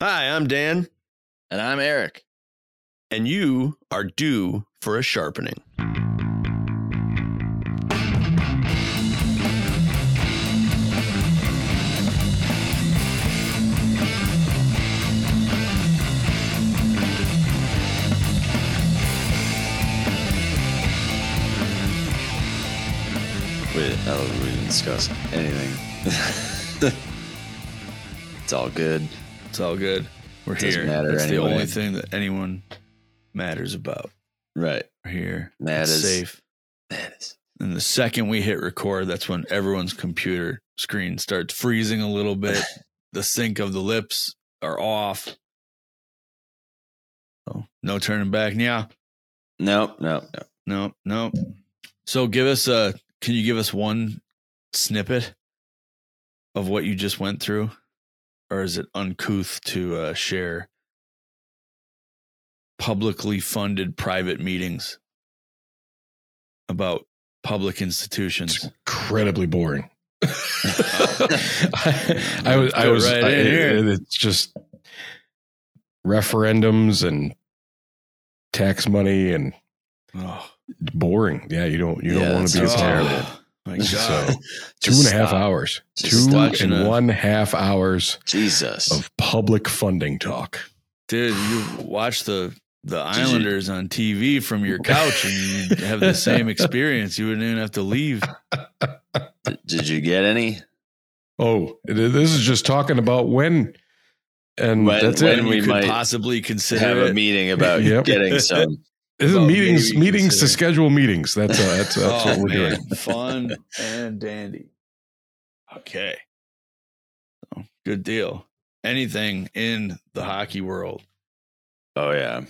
Hi, I'm Dan, And I'm Eric. and you are due for a sharpening. We, oh, we didn't discuss anything. it's all good. It's all good. We're Doesn't here. matter That's the only thing that anyone matters about. Right. We're here. It's safe. That is. And the second we hit record, that's when everyone's computer screen starts freezing a little bit. the sync of the lips are off. Oh, no turning back. Yeah. Nope, nope, nope. No, no. So give us a can you give us one snippet of what you just went through? Or is it uncouth to uh, share publicly funded private meetings about public institutions? It's incredibly boring. I, I was, I was, right I- in it- it's just referendums and tax money and Oh, boring. Yeah, you don't, you Yeah, don't want to be a it's terrible. parent. My God. So two Just and a half stop. hours, Just two and a- one half hours Jesus. of public funding talk. Dude, you watch the the Islanders on TV from your couch and you have the same experience. You wouldn't even have to leave. Did, did you get any? Oh, this is just talking about when, and When- that's when it. we you could might possibly consider Have a meeting about Yep. getting some. This is Well, meetings, maybe meetings to schedule meetings. That's uh, that's, that's oh, what we're man. doing. Fun and dandy. Okay. So, good deal. Anything in the hockey world. Oh yeah,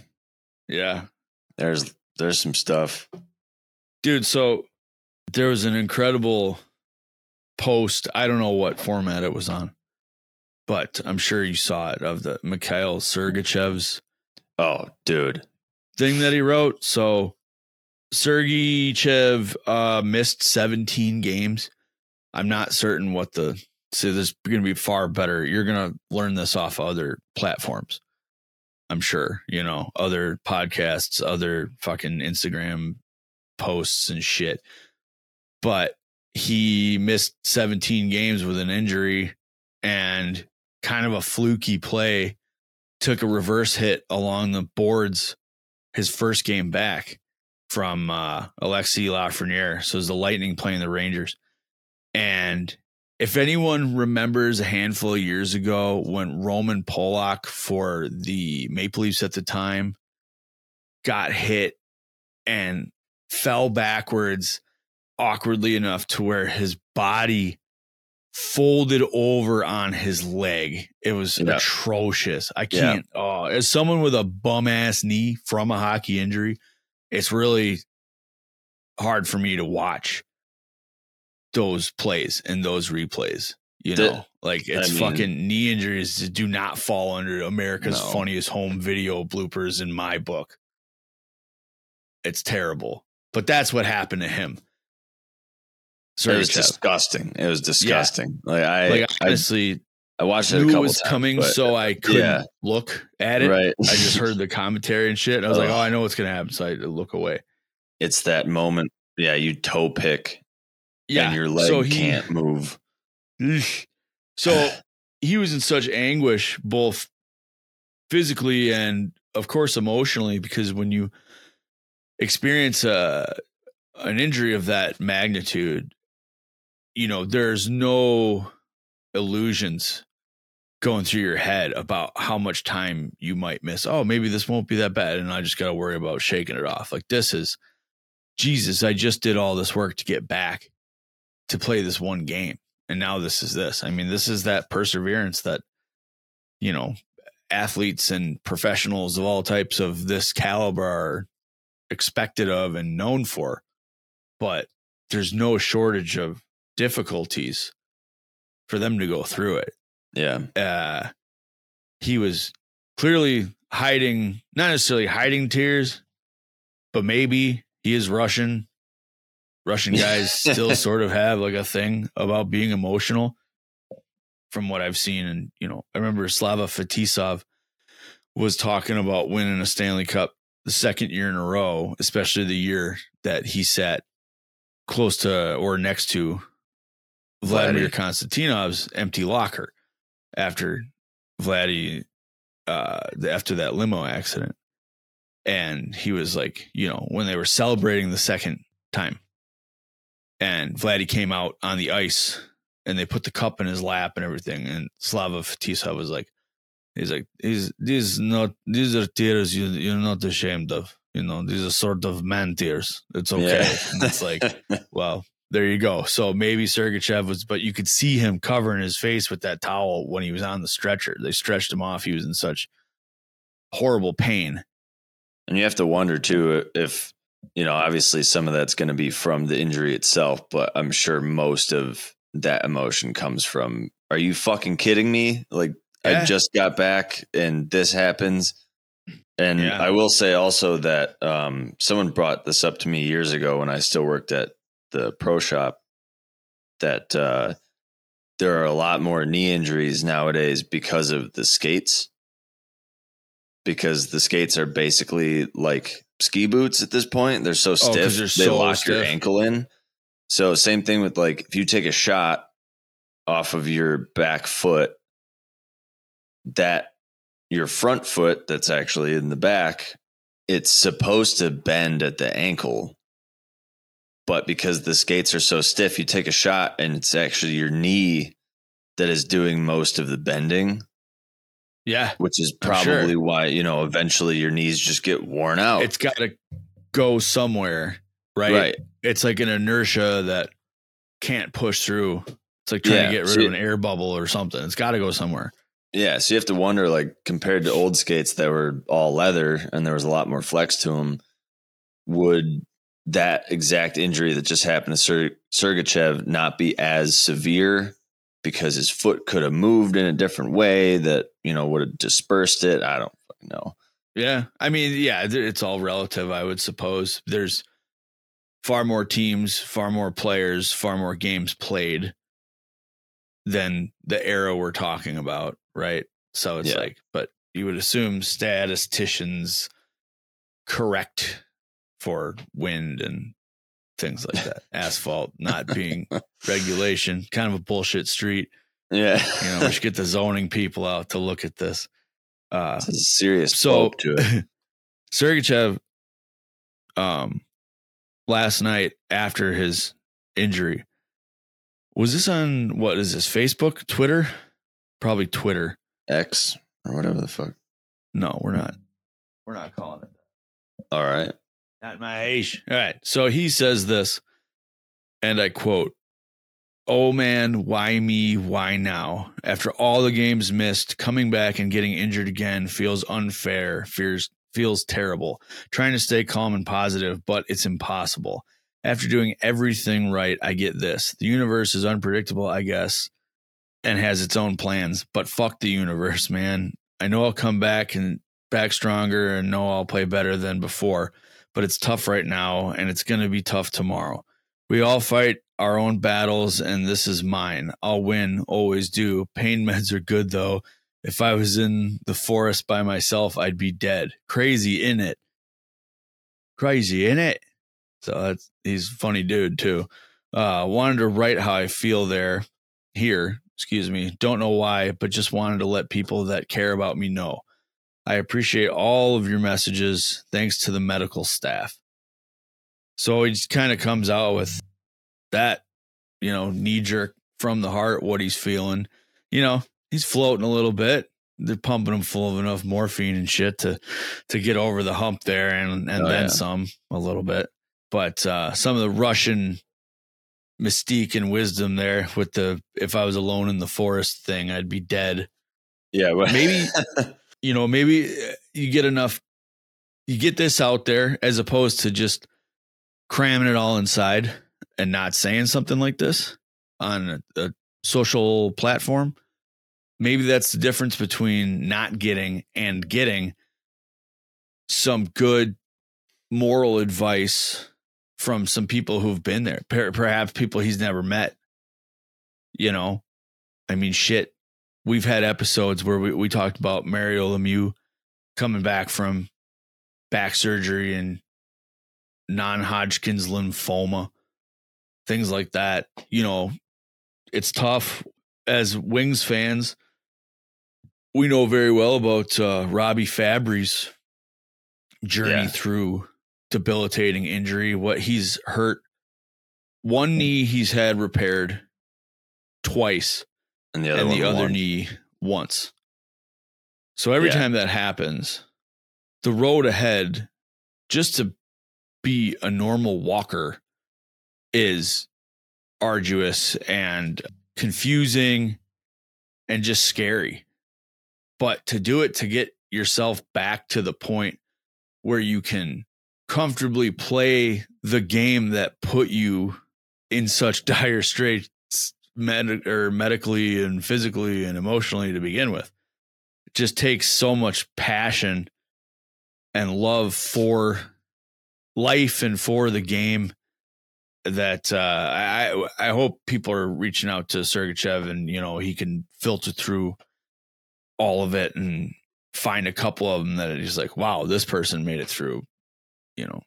Yeah. there's there's some stuff. Dude, so there was an incredible post. I don't know what format it was on, but I'm sure you saw it of the Mikhail Sergachev's Oh, dude. Thing that he wrote. So Sergachev uh, missed 17 games. I'm not certain what the so this is going to be far better. You're going to learn this off other platforms. I'm sure, you know, other podcasts, other fucking Instagram posts and shit. But he missed 17 games with an injury and kind of a fluky play took a reverse hit along the boards his first game back from uh, Alexi Lafreniere. So it was the Lightning playing the Rangers. And if anyone remembers a handful of years ago when Roman Polak for the Maple Leafs at the time got hit and fell backwards awkwardly enough to where his body folded over on his leg. It was Yeah. atrocious. I can't. Oh, as someone with a bum ass knee from a hockey injury, it's really hard for me to watch those plays and those replays. You The- know, like it's I mean- fucking knee injuries do not fall under America's No. funniest home video bloopers in my book. It's terrible, but that's what happened to him. It was disgusting. It was disgusting. Like I, like I, honestly, I watched it a couple was times, coming, but- so I couldn't Yeah. look at it. right. I just heard the commentary and shit. And I was like, oh, I know what's gonna happen, so I had to look away. it's that moment. Yeah, you toe pick Yeah, and your leg so he, can't move. So he was in such anguish, both physically and, of course, emotionally, because when you experience a an injury of that magnitude, you know, there's no illusions going through your head about how much time you might miss. Oh, maybe this won't be that bad, and I just got to worry about shaking it off. Like this is Jesus. I just did all this work to get back to play this one game and now this is this. I mean, this is that perseverance that you know athletes and professionals of all types of this caliber are expected of and known for. But there's no shortage of difficulties for them to go through it. Yeah. Uh, he was clearly hiding, not necessarily hiding tears, but maybe he is Russian. Russian guys still sort of have like a thing about being emotional. from what I've seen. And, you know, I remember Slava Fetisov was talking about winning a Stanley Cup the second year in a row, especially the year that he sat close to or next to Vladimir Konstantinov's empty locker after Vladdy uh after that limo accident. And he was like, you know, when they were celebrating the second time. And Vladdy came out on the ice and they put the cup in his lap and everything. And Slava Fetisov was like, he's like, he's these not these are tears you you're not ashamed of. You know, these are sort of man tears. It's okay. Yeah. And it's like, well, there you go. So maybe Sergachev was, but you could see him covering his face with that towel when he was on the stretcher. They stretched him off. He was in such horrible pain. And you have to wonder too if you know, obviously some of that's going to be from the injury itself, but I'm sure most of that emotion comes from are you fucking kidding me? Like Yeah. I just got back and this happens. And Yeah. I will say also that um, someone brought this up to me years ago when I still worked at the pro shop that uh, there are a lot more knee injuries nowadays because of the skates. Because the skates are basically like ski boots at this point. They're so stiff, they're they so lock your ankle in. So same thing with like if you take a shot off of your back foot, that your front foot that's actually in the back, it's supposed to bend at the ankle. But because the skates are so stiff, you take a shot and it's actually your knee that is doing most of the bending, Yeah. which is I'm sure. probably why, you know, eventually your knees just get worn out. It's got to go somewhere, right? right. It's like an inertia that can't push through. It's like trying Yeah, to get rid so- of an air bubble or something. It's got to go somewhere. Yeah, so you have to wonder, like, compared to old skates that were all leather and there was a lot more flex to them, would that exact injury that just happened to Ser- Sergachev not be as severe because his foot could have moved in a different way that you know would have dispersed it? I don't know. Yeah. I mean, yeah, it's all relative, I would suppose. There's far more teams, far more players, far more games played than the era we're talking about, right? So it's Yeah. like, but you would assume statisticians correct for wind and things like that. Asphalt not being regulation, kind of a bullshit street. Yeah, You know, we should get the zoning people out to look at this. Uh, it's a serious so slope to it. Sergachev, um, last night after his injury, was this on what is this Facebook, Twitter? Probably Twitter. X or whatever the fuck. No, we're not. We're not calling it. All right, Not my age. All right. So he says this, and I quote, Oh man, why me? Why now? After all the games missed, coming back and getting injured again feels unfair, fears feels terrible. Trying to stay calm and positive, but it's impossible. After doing everything right, I get this. The universe is unpredictable, I guess, and has its own plans, but fuck the universe, man. I know I'll come back and back stronger and know I'll play better than before but it's tough right now and it's going to be tough tomorrow. We all fight our own battles and this is mine. I'll win, always do. Pain meds are good though. If I was in the forest by myself, I'd be dead. Crazy in it. Crazy in it. So that's he's funny dude too. Uh wanted to write how I feel there here, excuse me. Don't know why, but just wanted to let people that care about me know. I appreciate all of your messages. Thanks to the medical staff. So he just kind of comes out with that, you know, knee jerk from the heart, what he's feeling. You know, he's floating a little bit. They're pumping him full of enough morphine and shit to to get over the hump there and and Oh, then yeah. some a little bit. But uh some of the Russian mystique and wisdom there with the if I was alone in the forest thing, I'd be dead yeah, well, Maybe- you know, maybe uh, you get enough, you get this out there as opposed to just cramming it all inside and not saying something like this on a, a social platform. Maybe that's the difference between not getting and getting some good moral advice from some people who've been there, perhaps people he's never met. You know, I mean, shit, we've had episodes where we, we talked about Mario Lemieux coming back from back surgery and non-Hodgkin's lymphoma, things like that. You know, it's tough as Wings fans. We know very well about uh, Robbie Fabbri's journey Yeah. through debilitating injury. What he's hurt, one knee he's had repaired twice, and the other and the other won. knee once. So every Yeah. time that happens, the road ahead, just to be a normal walker, is arduous and confusing and just scary. But to do it to get yourself back to the point where you can comfortably play the game that put you in such dire straits med- or medically and physically and emotionally to begin with it just takes so much passion and love for life and for the game that uh, I I hope people are reaching out to Sergachev and you know he can filter through all of it and find a couple of them that he's like wow this person made it through you know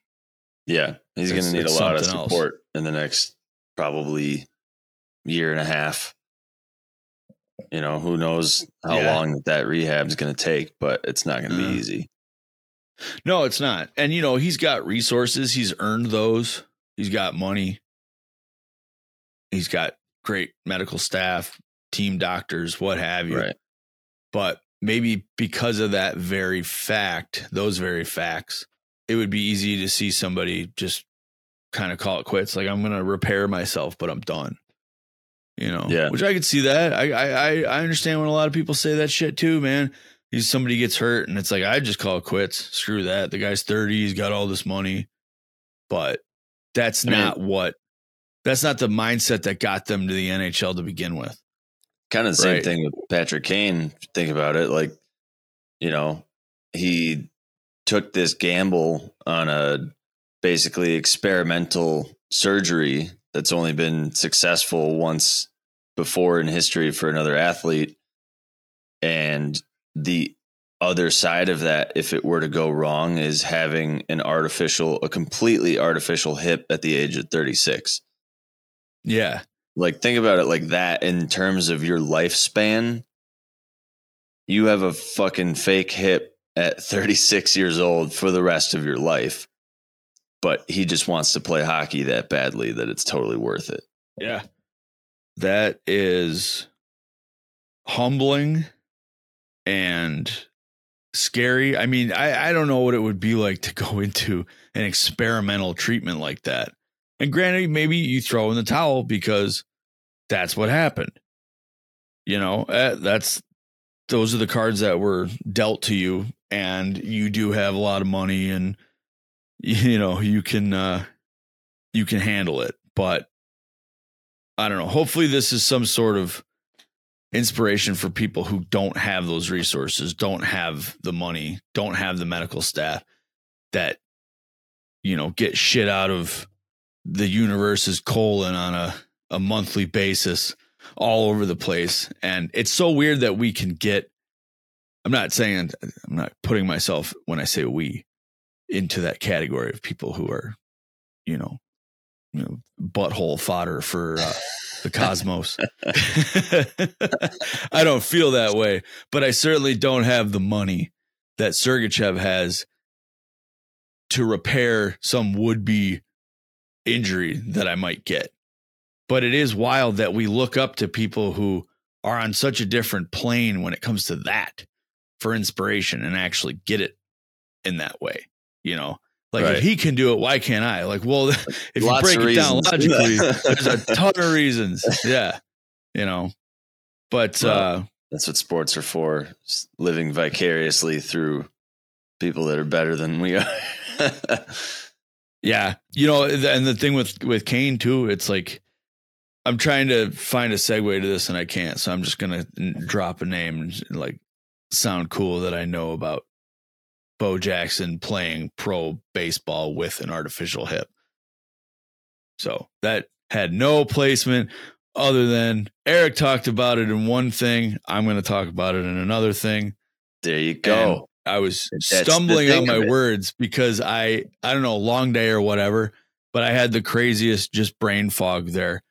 Yeah, he's going to need a lot of something else. support in the next probably year and a half. You know, who knows how Yeah. long that, rehab is going to take, but it's not going to be mm. easy. No, it's not. And you know, he's got resources. He's earned those. He's got money. He's got great medical staff, team doctors, what have you. Right. But maybe because of that very fact, those very facts, it would be easy to see somebody just kind of call it quits. Like I'm going to repair myself, but I'm done. You know, Yeah. which I could see that. I, I I understand when a lot of people say that shit too, man. He's somebody gets hurt and it's like I just call it quits. Screw that. The guy's 30, he's got all this money. But that's I mean- not what that's not the mindset that got them to the NHL to begin with. Kind of the same thing with Patrick Kane. Think about it. Like, you know, he took this gamble on a basically experimental surgery that's only been successful once before in history for another athlete. And the other side of that, if it were to go wrong, is having an artificial, a completely artificial hip at the age of 36 Yeah. like think about it like that in terms of your lifespan you have a fucking fake hip at 36 years old for the rest of your life but he just wants to play hockey that badly that it's totally worth it Yeah. That is humbling and scary. I mean, I, I don't know what it would be like to go into an experimental treatment like that. And granted, maybe you throw in the towel because that's what happened. You know, uh, that's those are the cards that were dealt to you, and you do have a lot of money, and you know you can uh, you can handle it. But I don't know. Hopefully, this is some sort of inspiration for people who don't have those resources, don't have the money, don't have the medical staff that, you know, get shit out of the universe's colon on a, a monthly basis all over the place. And it's so weird that we can get, I'm not saying, I'm not putting myself, when I say we, into that category of people who are, you know, you know, butthole fodder for uh, the cosmos. I don't feel that way, but I certainly don't have the money that Sergachev has to repair some would be injury that I might get. But it is wild that we look up to people who are on such a different plane when it comes to that for inspiration and actually get it in that way. You know, like Right. if he can do it, why can't I? Like, well, if you break it down logically, there's a ton of reasons. Yeah. You know, but Well, uh, that's what sports are for living vicariously through people that are better than we are yeah, you know, and the thing with with Kane too, it's like I'm trying to find a segue to this and I can't, so I'm just gonna drop a name and like sound cool that I know about Bo Jackson playing pro baseball with an artificial hip. So that had no placement other than Eric talked about it in one thing. I'm going to talk about it in another thing. There you go. I was That's stumbling on my words because I I don't know long day or whatever, but I had the craziest just brain fog there,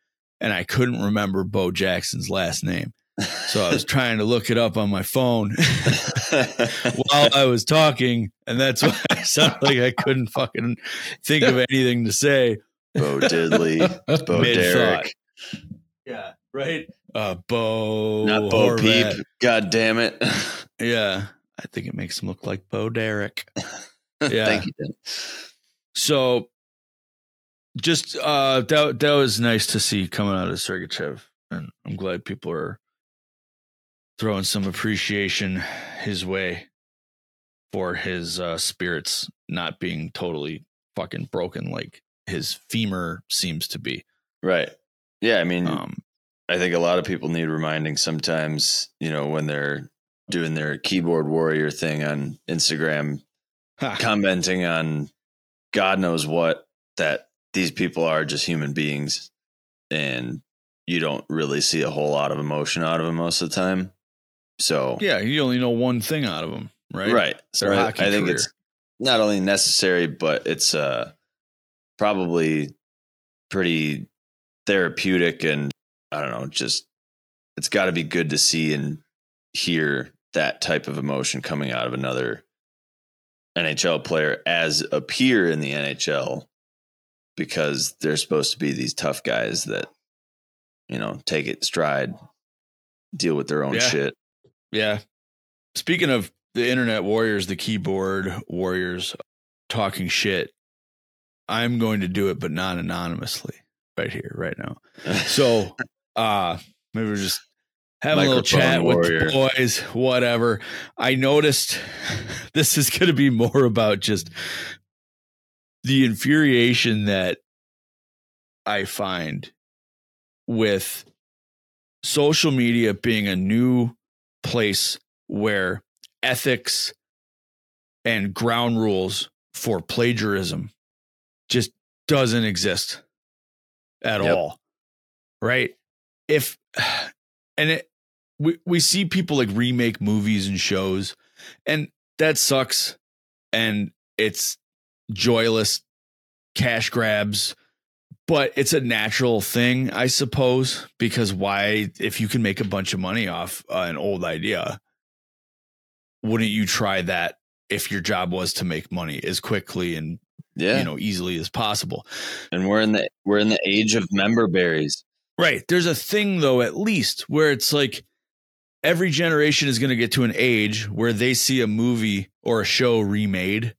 and I couldn't remember Bo Jackson's last name. So I was trying to look it up on my phone while I was talking, and that's why I sounded like I couldn't fucking think of anything to say Bo Diddley, Bo mid Derek, thought. Yeah, right. Uh, Bo, not Bo Horvat. Peep. God damn it! Yeah, I think it makes him look like Bo Derek. Yeah. Thank you. Dan. So just uh that that was nice to see coming out of Sergachev. And I'm glad people are throwing some appreciation his way for his uh spirits not being totally fucking broken like his femur seems to be. Right. Yeah. I mean, Um I think a lot of people need reminding sometimes, you know, when they're doing their keyboard warrior thing on Instagram, ha, commenting on God knows what, that these people are just human beings and you don't really see a whole lot of emotion out of them most of the time. So, yeah, you only know one thing out of them, right? right. So I, I think career. it's not only necessary, but it's uh, probably pretty therapeutic and I don't know, just it's got to be good to see and hear that type of emotion coming out of another NHL player as a peer in the NHL because they're supposed to be these tough guys that you know take it stride, deal with their own Yeah. shit. Yeah. Speaking of the internet warriors, the keyboard warriors talking shit, I'm going to do it, but not anonymously right here, right now. So, uh, maybe we're just having a little chat warrior. with the boys, whatever. I noticed this is going to be more about just the infuriation that I find with social media being a new place where ethics and ground rules for plagiarism just doesn't exist at Yep. all right if and it we we see people like remake movies and shows and that sucks and it's joyless cash grabs but it's a natural thing i suppose because why if you can make a bunch of money off uh, an old idea wouldn't you try that if your job was to make money as quickly and Yeah, you know easily as possible and we're in the we're in the age of member berries. Right. There's a thing though, at least where it's like every generation is going to get to an age where they see a movie or a show remade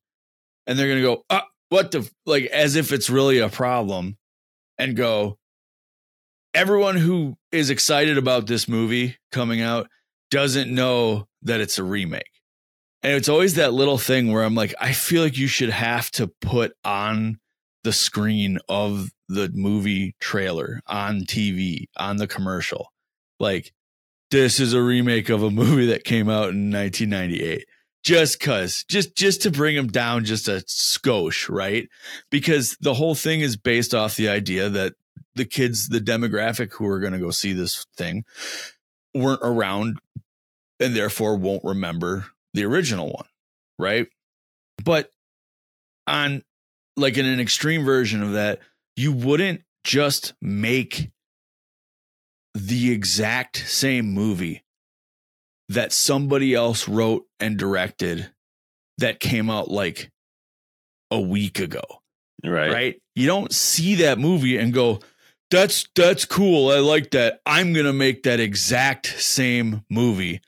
and they're going to go, ah, what the, like, as if it's really a problem and go, everyone who is excited about this movie coming out doesn't know that it's a remake. And it's always that little thing where I'm like, I feel like you should have to put on the screen of the movie trailer on TV, on the commercial. Like, this is a remake of a movie that came out in 1998. Just cuz, just just to bring them down just a skosh, right? Because the whole thing is based off the idea that the kids, the demographic who are going to go see this thing, weren't around and therefore won't remember the original one, right? But on like in an extreme version of that, you wouldn't just make the exact same movie that somebody else wrote and directed that came out like a week ago Right. right. You don't see that movie and go, "That's that's cool. I like that. I'm gonna make that exact same movie,"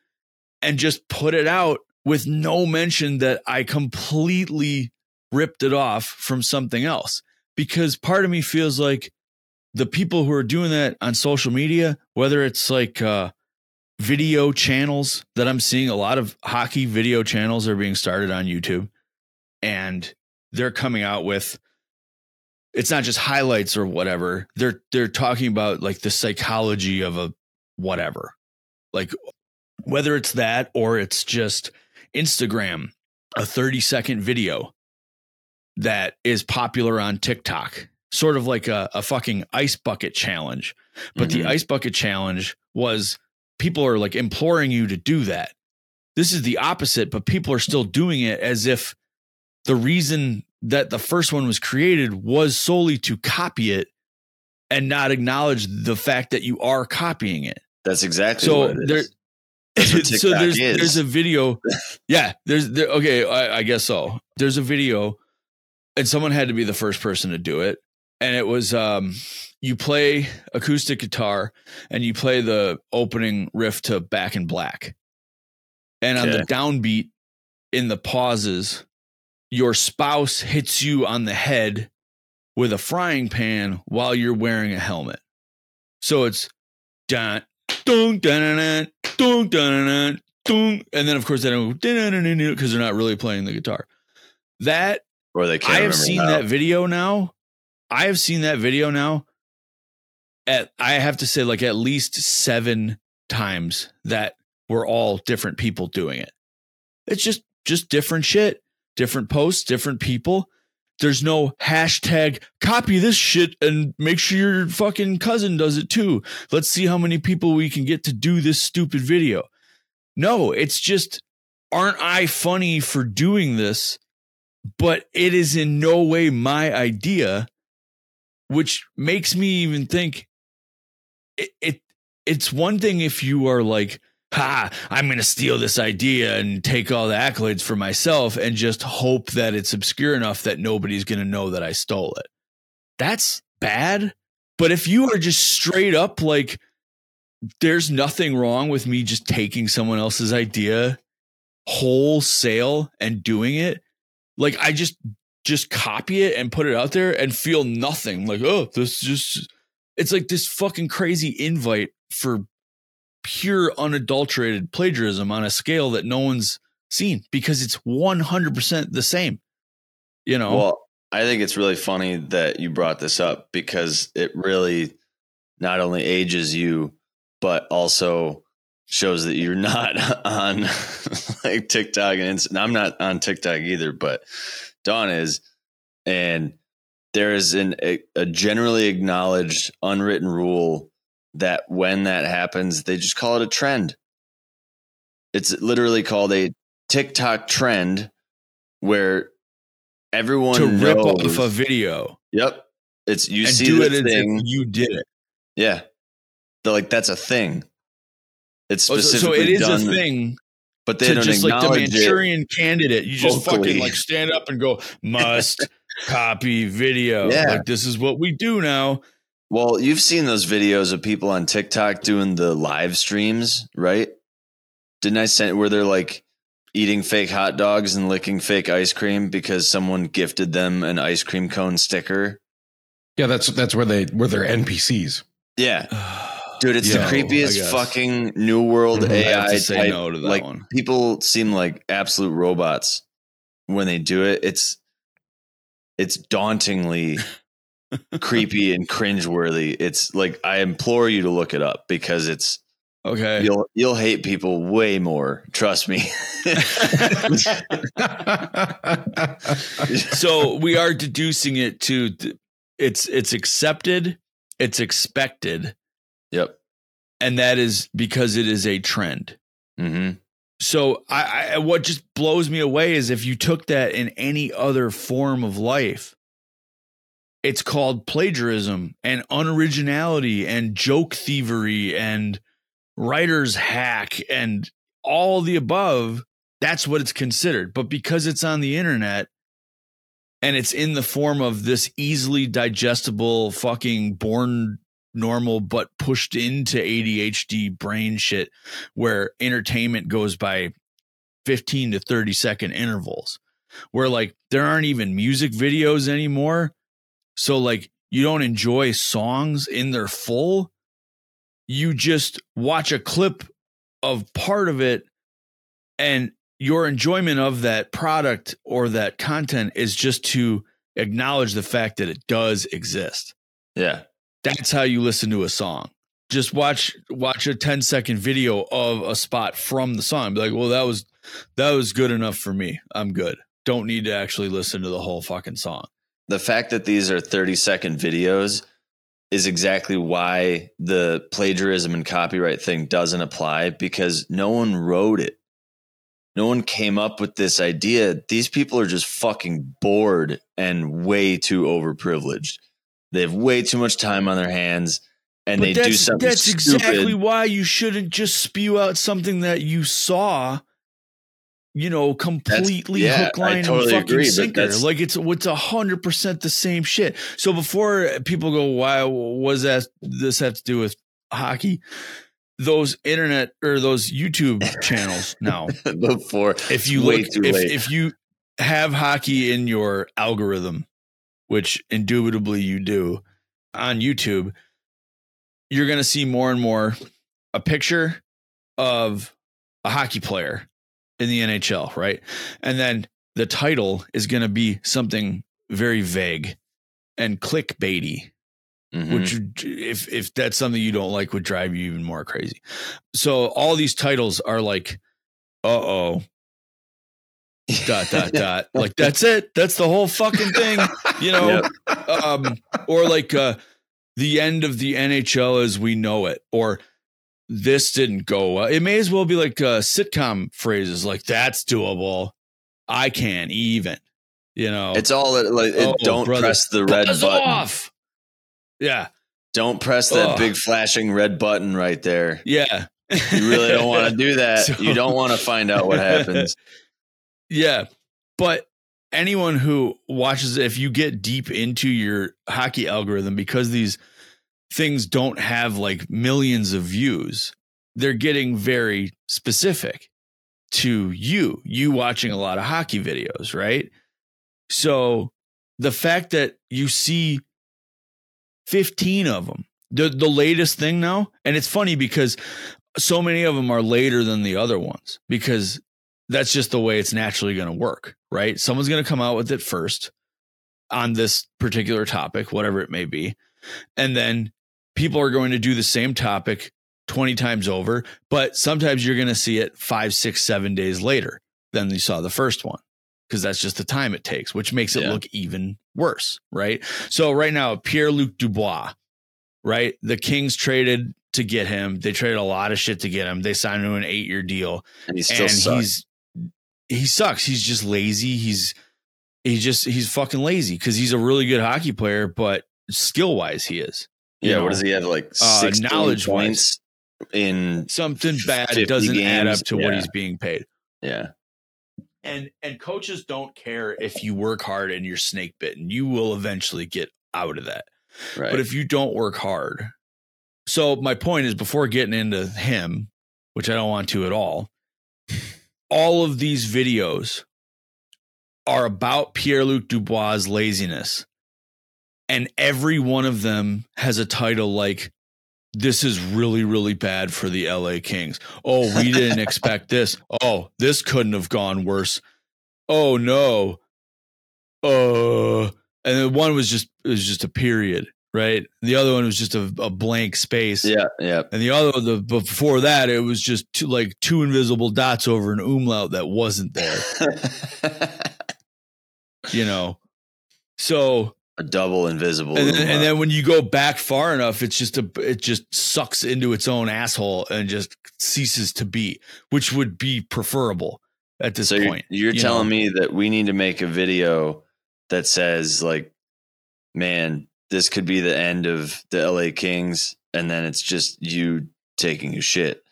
and just put it out with no mention that I completely ripped it off from something else. Because part of me feels like the people who are doing that on social media, whether it's like uh, video channels that I'm seeing, a lot of hockey video channels are being started on YouTube, and they're coming out with it's not just highlights or whatever. They're they're talking about like the psychology of a whatever. Like whether it's that or it's just Instagram, a 30 second video that is popular on TikTok. sort of like a, a fucking ice bucket challenge. But Mhm. the ice bucket challenge was people are like imploring you to do that. This is the opposite, but people are still doing it as if the reason that the first one was created was solely to copy it and not acknowledge the fact that you are copying it. That's exactly So what it there, is. So there's is. there's a video. Yeah, there's there, okay. I, I guess so. There's a video, and someone had to be the first person to do it, and it was um, you play acoustic guitar and you play the opening riff to Back in Black. And on the downbeat in the pauses, your spouse hits you on the head with a frying pan while you're wearing a helmet. So it's dun dun dun dun dun dun dun, and then of course they don't because they're not really playing the guitar. That or they can't I have seen that video now I have seen that video now. At I have to say, like at least seven times that we're all different people doing it. It's just just different shit, different posts, different people. There's no hashtag copy this shit and make sure your fucking cousin does it too. Let's see how many people we can get to do this stupid video. No, it's just aren't I funny for doing this? But it is in no way my idea, which makes me even think it, it it's one thing if you are like, ha, I'm gonna steal this idea and take all the accolades for myself and just hope that it's obscure enough that nobody's gonna know that I stole it. That's bad. But if you are just straight up like, there's nothing wrong with me just taking someone else's idea wholesale and doing it, like I just just copy it and put it out there and feel nothing. Like, oh, this just it's like this fucking crazy invite for pure unadulterated plagiarism on a scale that no one's seen because it's 100% the same. You know? Well, I think it's really funny that you brought this up because it really not only ages you, but also shows that you're not on like TikTok and Insta- I'm not on TikTok either, but Dawn is, and there is an, a, a generally acknowledged unwritten rule that when that happens, they just call it a trend. It's literally called a TikTok trend where everyone to rip knows. off a video Yep. It's you see do the it thing. you did it. yeah. They're like that's a thing. It's Oh, so- so it is done, a thing but they to don't just like the acknowledge it. Manchurian candidate. You just vocally. fucking like stand up and go, must copy video. Yeah. Like this is what we do now. Well, you've seen those videos of people on TikTok doing the live streams, right? Didn't I send where they're like eating fake hot dogs and licking fake ice cream because someone gifted them an ice cream cone sticker? Yeah, that's that's where they where they're NPCs. Yeah. Dude, it's Yeah, the creepiest fucking new world Mhm. I AI to say type. no to that like one. people seem like absolute robots when they do it. It's it's dauntingly creepy and cringeworthy. It's like I implore you to look it up because it's Okay. you'll you'll hate people way more. Trust me. so we are deducing it to it's it's accepted, it's expected, yep. and that is because it is a trend. hmm So I, I what just blows me away is if you took that in any other form of life, it's called plagiarism and unoriginality and joke thievery and writer's hack and all the above. That's what it's considered. But because it's on the internet and it's in the form of this easily digestible fucking born normal but pushed into ADHD brain shit where entertainment goes by 15 to 30 second intervals. Where like there aren't even music videos anymore. So like you don't enjoy songs in their full. You just watch a clip of part of it and your enjoyment of that product or that content is just to acknowledge the fact that it does exist. Yeah. That's how you listen to a song just watch watch a 10 second video of a spot from the song be like well that was that was good enough for me i'm good don't need to actually listen to the whole fucking song the fact that these are 30 second videos is exactly why the plagiarism and copyright thing doesn't apply because no one wrote it. No one came up with this idea. These people are just fucking bored and way too overprivileged. They have way too much time on their hands and But they do something that's stupid. exactly why you shouldn't just spew out something that you saw you know completely yeah, hook line totally and fucking agree, sinker like it's it's a hundred percent the same shit so before people go why was that this have to do with hockey those internet or those youtube channels now before if you look if, late. if you have hockey in your algorithm which indubitably you do on youtube you're going to see more and more a picture of a hockey player in the nhl right and then the title is going to be something very vague and clickbaity Mhm. which if if that's something you don't like would drive you even more crazy. So all these titles are like, uh oh, dot dot dot. Like that's it. That's the whole fucking thing. You know, um, or like uh, the end of the NHL as we know it, or this didn't go well. It may as well be like uh, sitcom phrases like that's doable. I can't even. You know, It's all like it- Oh, don't brother. press the red button. off. Yeah, Don't press that Ugh. big flashing red button right there. yeah. You really don't want to do that. So- you don't want to find out what happens. Yeah. But anyone who watches, if you get deep into your hockey algorithm, because these things don't have like millions of views, they're getting very specific to you, you watching a lot of hockey videos, right? So the fact that you see 15 of them, the, the latest thing now, and it's funny because so many of them are later than the other ones because that's just the way it's naturally going to work, right? Someone's going to come out with it first on this particular topic, whatever it may be. And then people are going to do the same topic 20 times over, but sometimes you're going to see it five, six, seven days later than you saw the first one because that's just the time it takes, which makes it Yeah. look even worse, right? So, right now, Pierre Luc Dubois, right? The Kings traded to get him. They traded a lot of shit to get him. They signed him to an eight year deal And he still and he's he sucks. He's just lazy. He's he's just he's fucking lazy because he's a really good hockey player, but skill wise he is. yeah, know, what does he have? Like uh, knowledge-wise. points in Something bad 50 doesn't add up games, to what he's being paid. yeah. And and coaches don't care if you work hard and you're snake bitten. You will eventually get out of that. Right. But if you don't work hard, so my point is before getting into him, which I don't want to at all, all of these videos are about Pierre Luc Dubois' laziness. And every one of them has a title like, This is really, really bad for the LA Kings. Oh, we didn't expect this. Oh, this couldn't have gone worse. Oh, no. Uh, and then one was just, it was just a period, right? The other one was just a, a blank space. yeah, yeah. And the other, the before that, it was just two, like two invisible dots over an umlaut that wasn't there, you know? So, a double invisible. and then, and then when you go back far enough, it's just a, it just sucks into its own asshole and just ceases to be, which would be preferable at this so you're, point. you're you telling know? me that we need to make a video that says like, man, this could be the end of the LA Kings, and then it's just you taking a shit,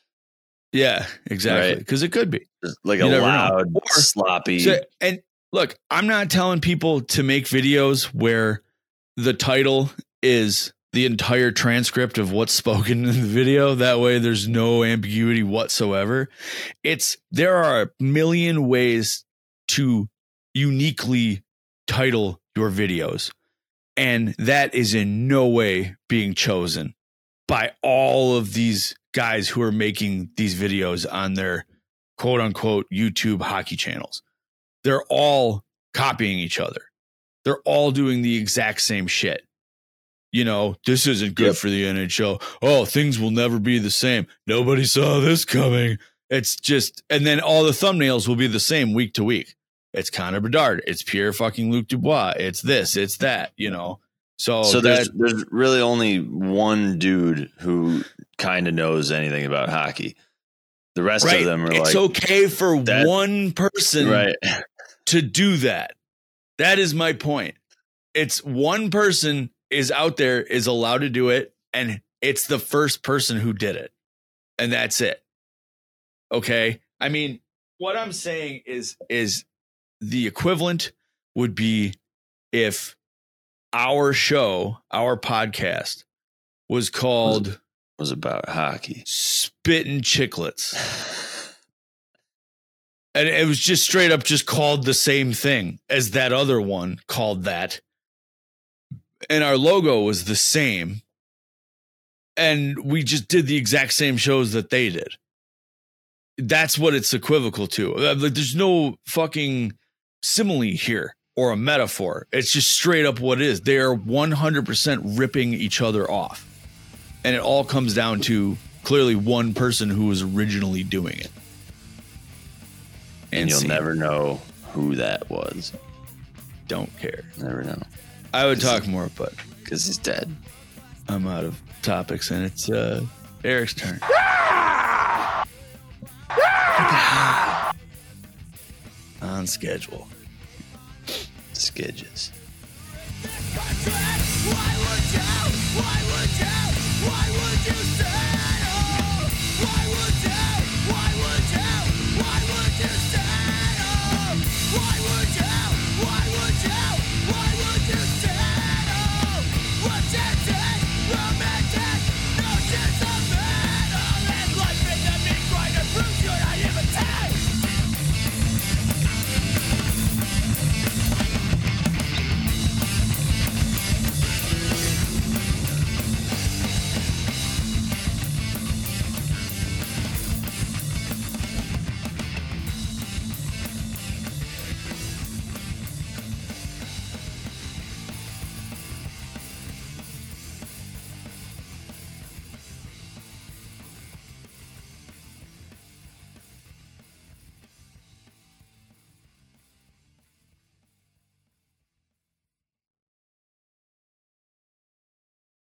Yeah, exactly. Right. Because it could be. Like You a loud, Or- sloppy. So, and look, I'm not telling people to make videos where the title is the entire transcript of what's spoken in the video. That way there's no ambiguity whatsoever. It's there are a million ways to uniquely title your videos. And that is in no way being chosen by all of these guys who are making these videos on their quote unquote YouTube hockey channels. They're all copying each other. They're all doing the exact same shit. You know, this isn't good Yep. for the NHL. Oh, things will never be the same. Nobody saw this coming. It's just, and then all the thumbnails will be the same week to week. It's Connor Bedard. It's Pierre fucking Luc Dubois. It's this. It's that. You know. So so that, there's there's really only one dude who kind of knows anything about hockey. The rest right. of them are it's like it's okay for that- one person right. to do that. That is my point. It's one person is out there is allowed to do it, and it's the first person who did it, and that's it. Okay. I mean, what I'm saying is is the equivalent would be if our show, our podcast, was called was about hockey. spitting Chiclets. And it was just straight up just called the same thing as that other one called that. And our logo was the same. And we just did the exact same shows that they did. That's what it's equivocal to. Uh, Like, there's no fucking simile here or a metaphor. It's just straight up what it is. They are 100% ripping each other off. And it all comes down to clearly one person who was originally doing it. And, you'll see, never know who that was. don't care. Never know. I would talk more, but Because he's dead. I'm out of topics, and it's uh, Eric's turn. On schedule. Skidges.